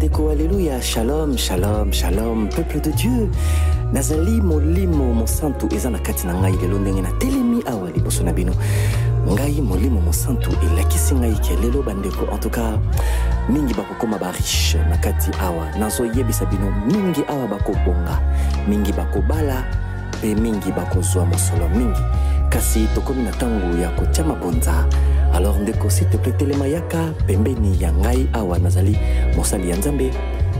bandeko alléluia. Shalom shalom shalom. Peuple de dieu nazali molimo mosantu eza na kati na ngai lelo ndenge natelemi awa liboso na bino. Ngai molimo mosantu elakisi ngai ke lelo bandeko. En tout cas mingi bakokóma bariche na kati awa. Nazoyebisa bino mingi awa bakobonga mingi bakobala mpe mingi bakozwa mosolo mingi. Kasi tokomi na ntango ya kotia mabonza alors ndeko siteple telema yaka pembeni ya ngai awa nazali mosali ya nzambe.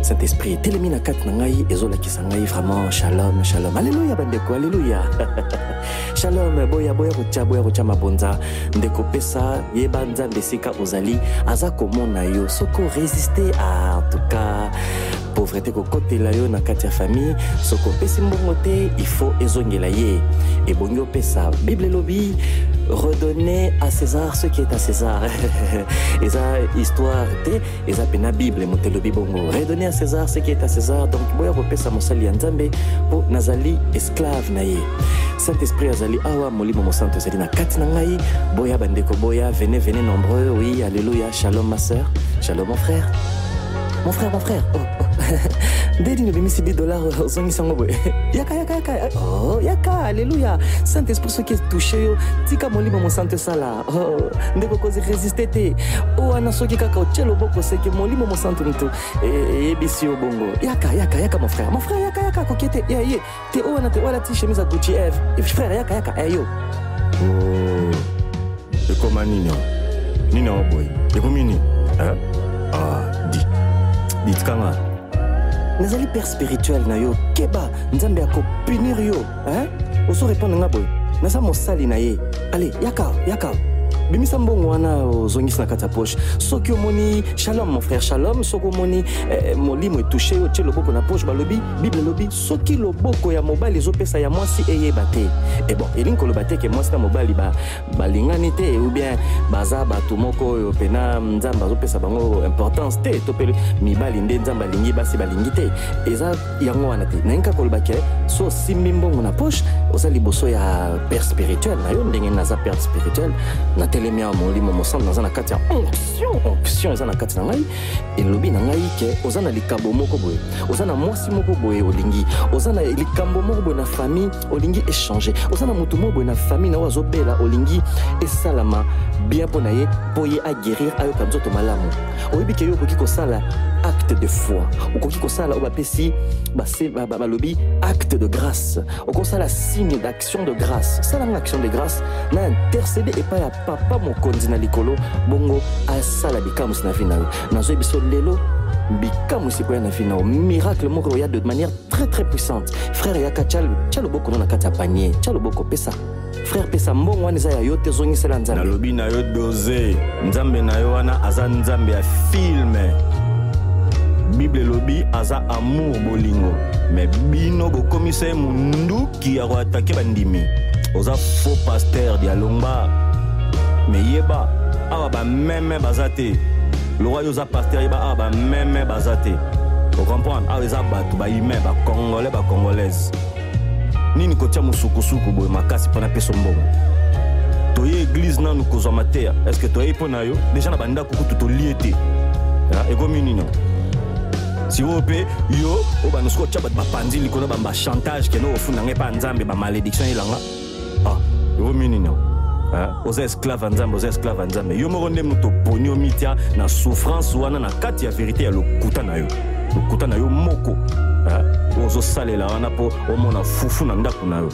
Saint esprit etelemi na kati na ngai ezolakisa ngai vraiment. Shalom shalom. Alleluya bandeko alleluya shalom boya boya kotia boya kotia mabonza. Ndeko pesa yeba nzambe esika ozali aza komona yo. Soko resiste en tout cas pauvreté kokotela yo na kati ya famille. Soki opesi mbongo te faut ezongela ye. Ebongi opesa. Bible elobi redonner à césar ce qui est à césar. Eza histoire te eza pena bible moto elobi bongo. Redonner à césar ce qui est à césar. Donc boya kopesa mosali ya nzambe mpo nazali esclave na ye. Saint esprit azali awa molimo mosanto ezali na kati na ngai. Boya bandeko boya venez venez nombreux. Oui alléluia. Shalom ma sœur. Shalom mon frère mon frère mon frère. Oh, oh. nde nini obimisi 10 dollar ozongisi yango boye yaka yaka yaka. Oh, yaka alleluya saint esprit soki etouche yo. Tika molimo mosanto esala oh, ndeko kozi resiste te o wana soki kaka otie loboko seke molimo mosanto moto eyebisi yo bongo. Yaka yaka yaka mon frère. Mon frère yaka yaka koki te ya ye. Te o wana te wana ti chemise ya gucci eve. Frère yaka yaka. Eyo ekoma nini nini yango boye ekomi nini ditikanga nazali père spirituel na yo. Keba nzambe akopunir yo oso répondre nga boye. Naza mosali na ye. Ale yaka yaka bimisa mbongo wana ozongisi na kati ya poche. Soki omoni shalom mon frère shalom. Soki omoni eh, molimo etouche yo tie loboko na poche balobi bible elobi soki loboko ya mobali ezopesa ya mwasi eyeba te. E bon elingi koloba te ke mwasi na mobali balingani te ou bien baza bato moko oyo mpena nzambe azopesa bango importance te to mpe mibali nde nzambe alingi basi balingi te. Eza yango wana te. Nalingi kaka koloba ke so osimbi mbongo na poche oza liboso ya père spirituel. Na yo ndenge naza père spirituel na natelemi awa molimo mosantu naza na kati ya onction onction eza na kati na ngai elobi na ngai ke oza na likambo moko boye. Oza na mwasi moko boye olingi oza na likambo moko boye na famille olingi échange oza na motu moko boye na famille na oyo azobela olingi esalama bien mpo na ye mpo ye aguérir ayoka nzoto malamu. Oyebi ke yo okoki kosala acte de foi. Okoki kosala oyo bapesi balobi acte de grâce. Okosala signe d'action de grâce. Salanga action de grâce na intercede epai ya papa mokonzi na likolo bongo asala bikamwisi na vi na yo nazoyebi so lelo bikamwisi koya na vi na yo miracle moko oya de manière très très puissante. Frère yaka tia loboko no na kati ya panier. Tia loboko pesa. Frère pesa mbongo wana eza ya yo te ozongisela nzambe. Nalobi na yo doze nzambe na yo wana aza nzambe ya filme bible elobi aza amour bolingo. Me bino bokomisa ye munduki ya koatake bandimi. Oza faux paster dialongba me yeba awa bameme baza te. Lokwa yo oza paster yeba awa bameme baza te. Ocomprendre awa eza bato bahumain bacongolais bacongolaise nini kotia mosukusuku boye makasi mpona peso mbongo? Toye eglize nanu kozwama te estce toyei mpo na yo? Deja na bandako kutu tolie te. Ekomi nini sikoyo mpe yo oyo bando soki otya bato bapanzi likolo bachantage kende ofunda ngai mpa nzambe bamalédiction elanga. Ah ekomi nini oza esclave ya nzambe oza esclave ya nzambe. Yo moko nde moto oponi omitya na souffrance wana na kati ya verité ya lokuta na yo. Lokuta na yo moko. Oyo ozosalela wana mpo omona fufu na ndako na yo.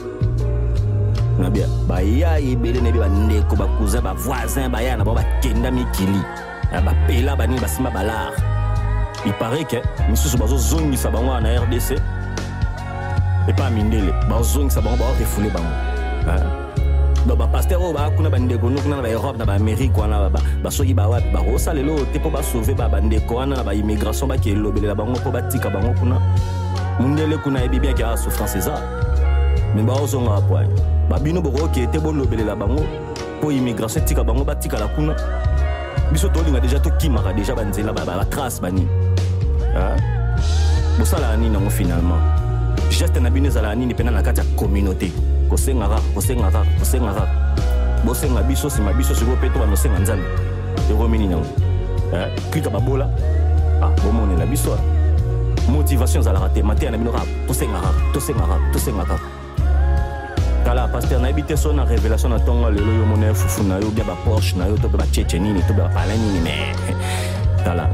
Na bia baya ebele na yebi bandeko bakousin bavoisin baya na bango bakenda mikili. Bapela banini basimba balare iparaît ke misusu bazozongisa bango rdc mindele. Bazozongisa bango baorefule bango. Bapaster oyo baa kuna bandeko no kuna na baeurope na baamérike wana basoki bawapi bakosalela oyo te mpo basauve bandeko wana na baimmigration bake elobelela bango mpo batika bango kuna. Mundele kuna yebi biaki aa souffrance eza bolobelela bango. Immigration bango kuna. Biso tolinga tokimaka banzela batrace banini bosalaka nini yango finalement? Geste na bino ezalaka nini mpena na kati ya communauté? Kosenga kaka kosenga kaka kosenga kaka bosenga biso nsima biso sikoyo mpe to banosenga nzambe. Ekomi nini yango klika babola? Ah bomonela biso motivation ezalaka te. Mateya na bino kaka tosengaka tosengaka tosengaka. Tala paster nayebi te so na révélation na ntongo lelo yo mona fufu na yo bia baporsche na yo to mpe bachece nini to mpe bapalin nini mais tala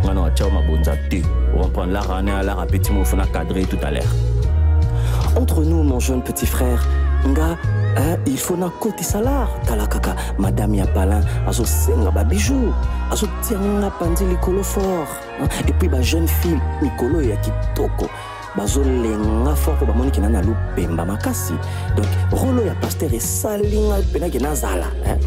entre nous mon jeune petit frère nga hein, il faut na kotisa lar tala kaka madame ya palin azosenga babijou azotianga panzi likolo fort hein, et puis bajeune fille mikolo ya kitoko bazolenga fort mpo bamoniki na na lupemba makasi. Donc role oyo ya hein.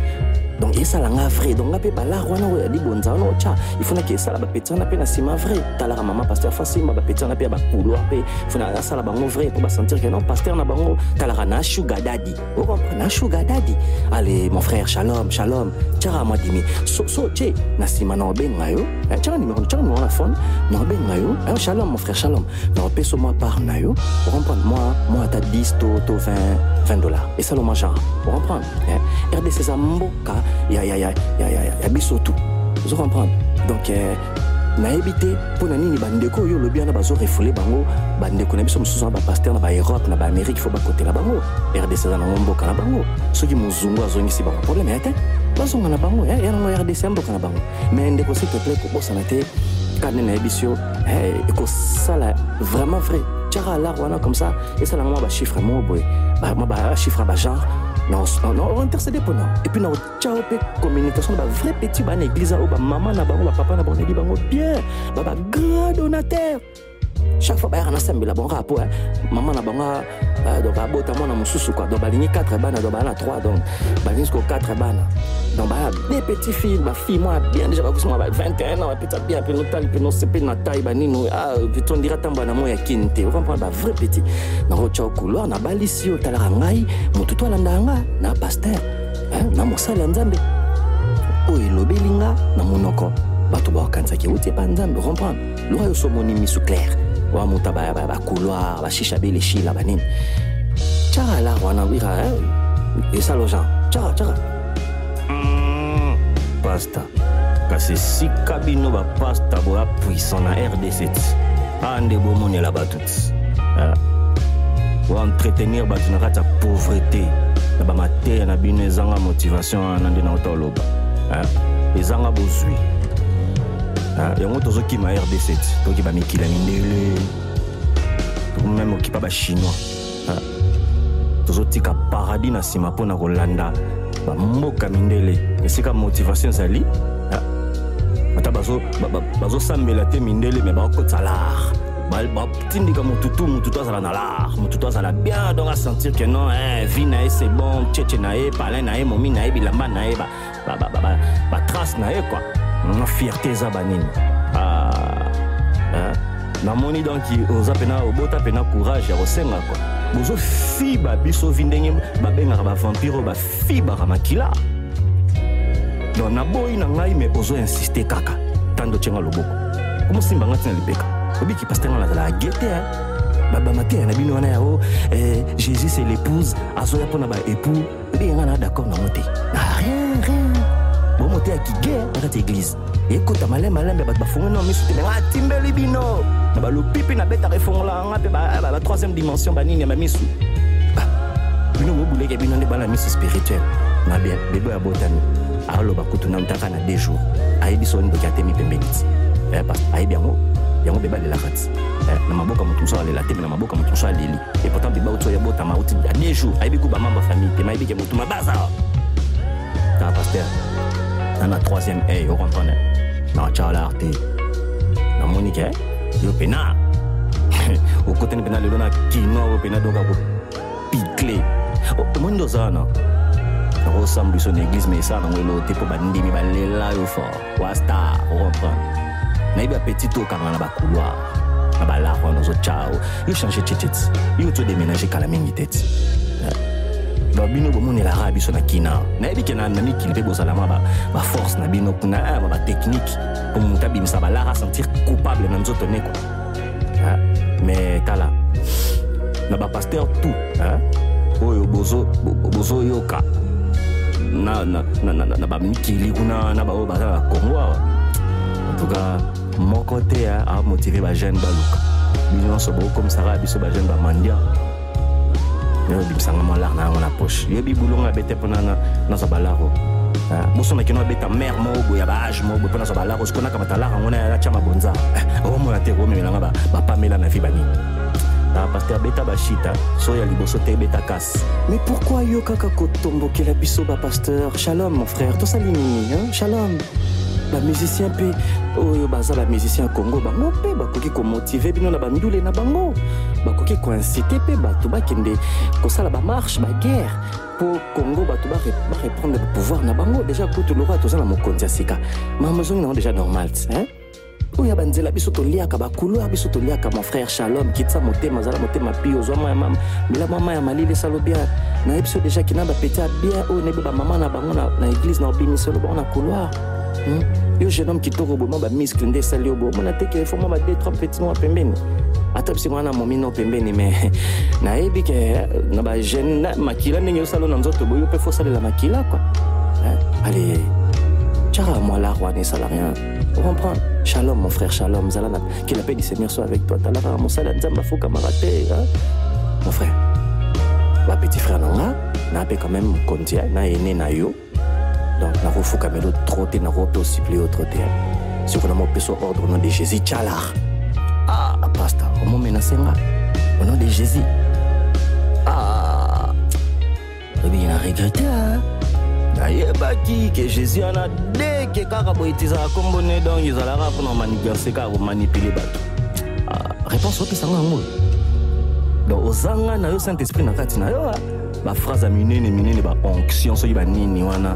Donc esalanga vrai donc nga mpe balare wana oyo ya libonza wana otya ifonaki esala bapeti wana mpe na nsima vrai talaka mama paster fasimba bapeti wana mpe ya bakouloir mpe fona asala bango vrai mpo basentir ke non paster na bango talaka na sugar dadi okompre na sugar dadi ale mon frère shalom shalom. Tyaka mwa dimi. So, so tie na nsima na obenga yo. Eh, tyaka nimero tyaka nimero na phone. Na obenga yo. Eh, shalom mon frère shalom. Na opesa mwa part na yo. Oromprendre mwa mwa ata 10 to, to 20, 20 dollars. Esala mwa genre oromprendre eh, rdc eza mboka ya, ya, ya, ya, ya, ya biso tu ozo comprendre donc eh, nayebi te mpo na nini bandeko oyo olobi wana bazorefule bango. Bandeko na biso mosusu wana bapaster na baeurope na baamérique fo bakotela bango. Rdc eza nango mboka na bango. Soki mozungu azongisi bango probleme ya te bazonga na bango ya nango rdc ya mboka na bango. Mais ndeko s'il te plaît kobosana te. Kande nayebi si yo ekosala vraiment vrai. Tiaka alar wana comme ça. Esalanga mwa bachiffre mo boye. Mwa bachiffre ya bagenre intercédé mpona epuis na otya mpe communication na bavrai petit bana église oyo bamama na bango bapapa na bango nayebi bango bien. Babagrand donateur chaque fois bayaka nasambela bango kaka po mama na bango donc abota mwana mosusu quoi. Donc balingi 4 bana donc baya na 3 donc balingi siko 4 bana. Donc baya des petits filles bafille mwana bien déjà bakusi mwa ba 21 ans bapeta bien mpe notali mpe nosepeli na taille banino tondira ntambo na mo ya kini te okomprendre bavrai petit. Nango tya couloir nabalisi yo otalaka ngai motu to alandaka nga na paster na mosali ya nzambe. Oyo elobeli nga na monoko. Bato bakanisaki euti epa nzambe comprendre. Loka yo so omoni misu claire wa moto bacouloir bashisha beleshila banini tyaka lar wana wika esalo jean tyaka tyaka pasta. Kasi esika bino bapasta boya puissant na rdc ti aa nde bomonela bato ti oentretenir bato na kati ya pauvreté. Na bamateya na bino ezanga motivation wana nde nauta oloba. Ezanga bozwi yango tozokima rdc ti tokima mikili ya mindele. Meme okipa bachinois tozotika paradis na nsima mpo na kolanda bamboka mindele. Esika motivation ezali ata bazosambela te mindele me bakokotisa lar batindika motu tu motu to azala na lar motu to azala bien donc asentir ke non vie na ye c'est bon tchetche na ye palin na ye momi na ye bilamba na ye batrace na ye quoi fierté eza banini namoni donc oza mpena obota mpena courage ya kosenga kua bozofiba biso vi ndenge babengaka bavampire oyo bafibaka makila. Donc naboyi na ngai me ozoinsiste kaka. Tando tyenga loboko. Komosimba ngai ntina libeka. Obiki paster nga nazalaka ge te bamateya na bino wana yao jésus c'est l'épouse. Azoya mpo na baépoux ebenge nga na d'accord nango te. Na rien rien bomoteyaki ge na kati église ekota malemalembe bato bafungoli na miso te. Me atimbeli bino. Na balopi mpe nabetaka efongola nga mpe ba troisième dimension banini ya bamisu bino bobuleke bino nde bana miso spirituel. Na bien bebe ya botani. Aloba kutu na mtaka na deux jours. Ayebi so ndoki atemi pembeni ti. Ayebi yango. Yango bebe alelaka ti. Na maboka moto mosu alela te me na maboka moto mosu aleli. Et pourtant bebe auti oya botama uti ya deux jours. Ayebi ku bamamba famille te mayebi ke motu mabaza kaka paster na na troisième ey ocomprendre na watyala te namoni ke yo mpena okotani mpena lelo na kino oyo mpena donc akopikle omoni nde oza wana nakosamba biso na église mais te mpo bandimi balela yo fort. Wastar ocomprendre nayebi bapetit to okanga na bacouloir. Na balare wana ozotyao yo change tcheteti yo todeménage kala mingi te ti bino bomonelaka biso na kina. Nayebi ke na mikili mpe bozala mwa baforce na bino kuna mwa batechnike mpo moto abimisa balare asentir coupable na nzoto ne kua mais tala na tout oyo bozoyoka na bamikili kuna na baoyo baza na congo awa. En tout cas moko moko te amotive bajeune baluka. Bino nyonso bokomisaka biso bajeune bamandia yo bimisanga mwa lar na yango na poche. Yoyebi bulongo abe te mpona nazwa balaro. Bosonaki no abeta mare moko boye ya baage moko boye mpo nazwa balaro. Sikoyo nakamata lar yango natya mabonza. Omona te omemelanga bapamela na vi banini paster beta bashita so ya liboso te ebeta kasi mais pourquoi yo kaka kotombokela biso bapasteur shalom mon frère. Tosali nini shalom bamusicien mpe oyo baza bamusicien ya congo bango mpe bakoki komotive bino na bandule na bango. Bakoki koincite mpe bato bakende kosala bamarshe baguerre mpo congo bato bareprendre pouvoir na bango. Déjà kutu lokwa toza na mokonzi ya sika. Makambo ezongi nango déjà normal hein? oyo ya banzela biso toliaka bacouleur biso toliaka mon frère shalom kitisa motema azala motema pi ozwa mwa mela mwa mai ya malili esalo bien nayebi so déjà kina bapeti ya bien oyo nayebi bamama na bango na église na obimiselo bango na couloir Hmm? Yo jeune homme kitoko boye mwa bamiscle nde esali yo boye omona te ke fo mwa ba deux trois petit mwa pembeni. Ata biso wana momi no pembeni me nayebi ke na bajeune makila ndenge osala na nzoto boye yo mpe fosalela makila kua allez. Tiaka mwa lar wana esala rien. Comprendre shalom mon frère shalom zala na que la paix du seigneur soit avec toi. Talaka mosala nzambe afukamaka te mon frère. Bapetit frère na nga na mpe quand même mokonzi na ene na yo donc nakofukamela tro te nakope osiplie yo tro te soki namopesa ordre au nom de jésus tchalar ah pasteur omomenase nga au nom de jésus. Ah. Ebiki na regrete nayebaki ke jésus wana deke kaka boye tizaka kombo ne donc ezalaka mpona manigarse kaka komanipule bato réponse opesanga yango donc ozanga na yo saint esprit na kati na yo baphrase ya minene minene baonction soki banini wana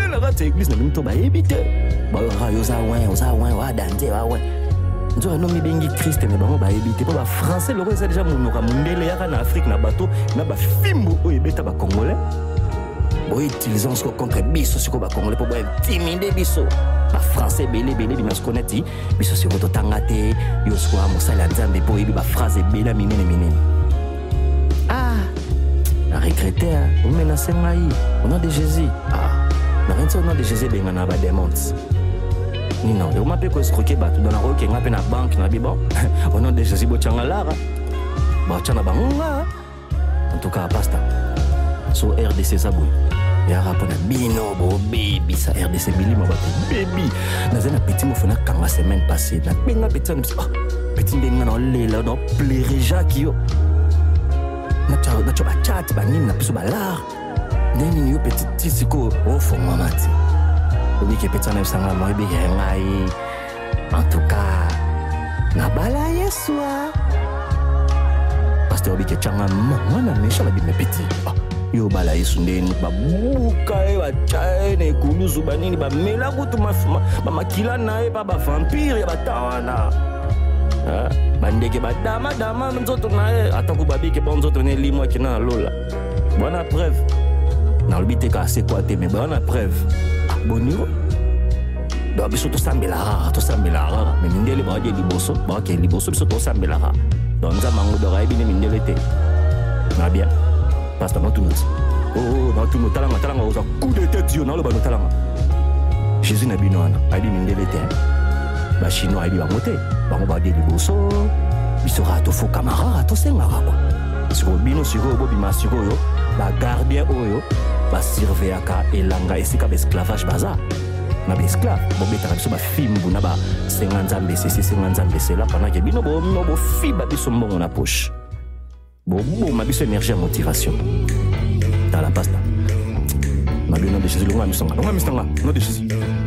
na kati ya église na bino to bayebi te bayoka yo oza win oza win oadante wa win nzoka no mibengi kriste me bango bayebi te mpo bafrançais loko eza deja monoko mondele yaka na afrike na bato na bafimbu oyo ebeta bacongolais boutilize siko contre biso siko bacongolais mpo bointimide biso. Bafrançais ebele ebele bima neti biso siko totanga te yo siko ya mosali ya nzambe mpo oyebi baphrase ebele ya minene minene ah na regrete omenase ngai au nom de jésus. Ah nakanisi au nom de jésus ebenga na bademonte nino ekoma mpe koescroke bato don nakoyokenga mpe na banke na bibo. Au nom de jésus botyanga lara. Batya na bango nga en tout cas pasta. So rdc eza boye yaka mpo na bino bobebisa rdc milima bato bebi naza na peti mofo nakanga semaine passé nabenga peti ana biso peti ndenga na olela na oplere jacques yo. Natya bachat banini na biso balar ndeni ni yo peti ti sikoyo ofongwama ti. Obiki e peut ti ana yebe sanga mo e biki yanga ye en tout cas na bala ye sua ah. paster obiki e ti anga ma wana méchant na bime peti ah, yo bala ye so ndeni babuka ye batya ye na ekuluzu banini bamela kutu bamakila na ye mpa bavampire ya bata wana ah, bandeke badamadama nzoto na ye atako babiki mpo nzoto na elimwaki na alola bwana preuve nalobi te ka asekwa te me bwana preuve boniro donc biso tosambelaka tosambelaka kaka me mindele bawaki liboso bawaki liboso biso tosambelaka donc nzambe yango donc ayebi nde mindele te na bien. Paste natuna ti oo natuna talanga talanga oza coup de tête yo naloba notalanga jésus na bino wana ayebi mindele te bachinois ayebi bango te bango bawaki liboso biso kaka tofukama kaka tosengaka kua sikoyo bino sikoyo bobima sikoyo bagardien oyo basurveyaka elanga esika baesclavage baza. Na baesclave bobetaka biso bafimbu na basenga nzambe esenga nzambe pendake bino bono bofiba biso mbongo na poche. Boboma biso énergie motivation. Tala pasta na de jésus longa longa no de jésus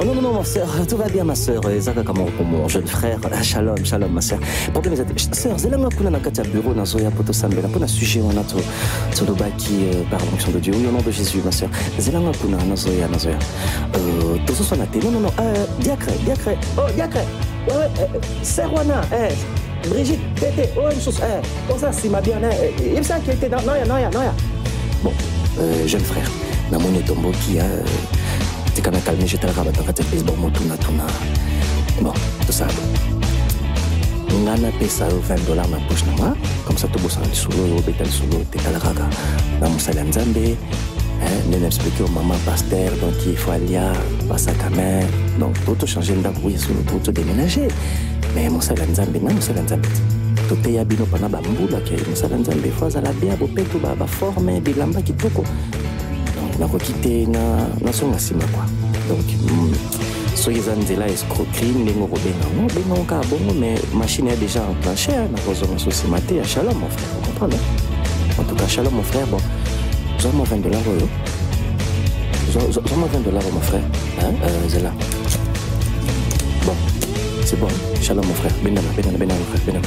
Oh non, non, non, ma soeur, tout va bien, ma soeur. Zaka kama mon jeune frère? Shalom, shalom, ma soeur. Problème est, sœur, zelanga kuna na kati ya bureau na zoya poto sambela pona sujet wana to to lobaki par l'onction de Dieu. Oui, au nom de Jésus, ma soeur. Zelanga kuna na zoya zoya. Euh. Non, non, non. Euh, diacre, diacre. Oh, diacre. Ouais, ouais, sœur wana. Brigitte tete oyo mosusu eh, oza nsima bien eh, yebisaki ete noya noya noya bon euh, jeune frère namoni otomboki tika na calme jetalaka bato kati ya facebook motunatuna bon tosala nga napesa yo 20 dollar na poche na nga comme ça tobosana lisolo oyo obeta lisolo tekala kaka na mosali ya nzambe nde na explike o mama paster donc il faut alia basaka main donc totochange ndako solo totodéménage mais mosali ya nzambe na mosali ya nzambe. Te toteya bino mpona bambula ke mosali ya nzambe. Fo azala bia bopeto baforme bilamba kitoko donc nakoki te nasonga nsima kua donc soki eza nzela escroquerie ndenge okobenga ngo obengango kaka bongo mais machine ya déjà enclenché nakozonga so nsima te ya mon frère en tout cas shalom mon frère bon zwa-moi 20 dollars oyo zwa-moi 20 dollars mon frère hein? euh, zela bon c'est bon shalom mon frère. Benana benana benana mon frère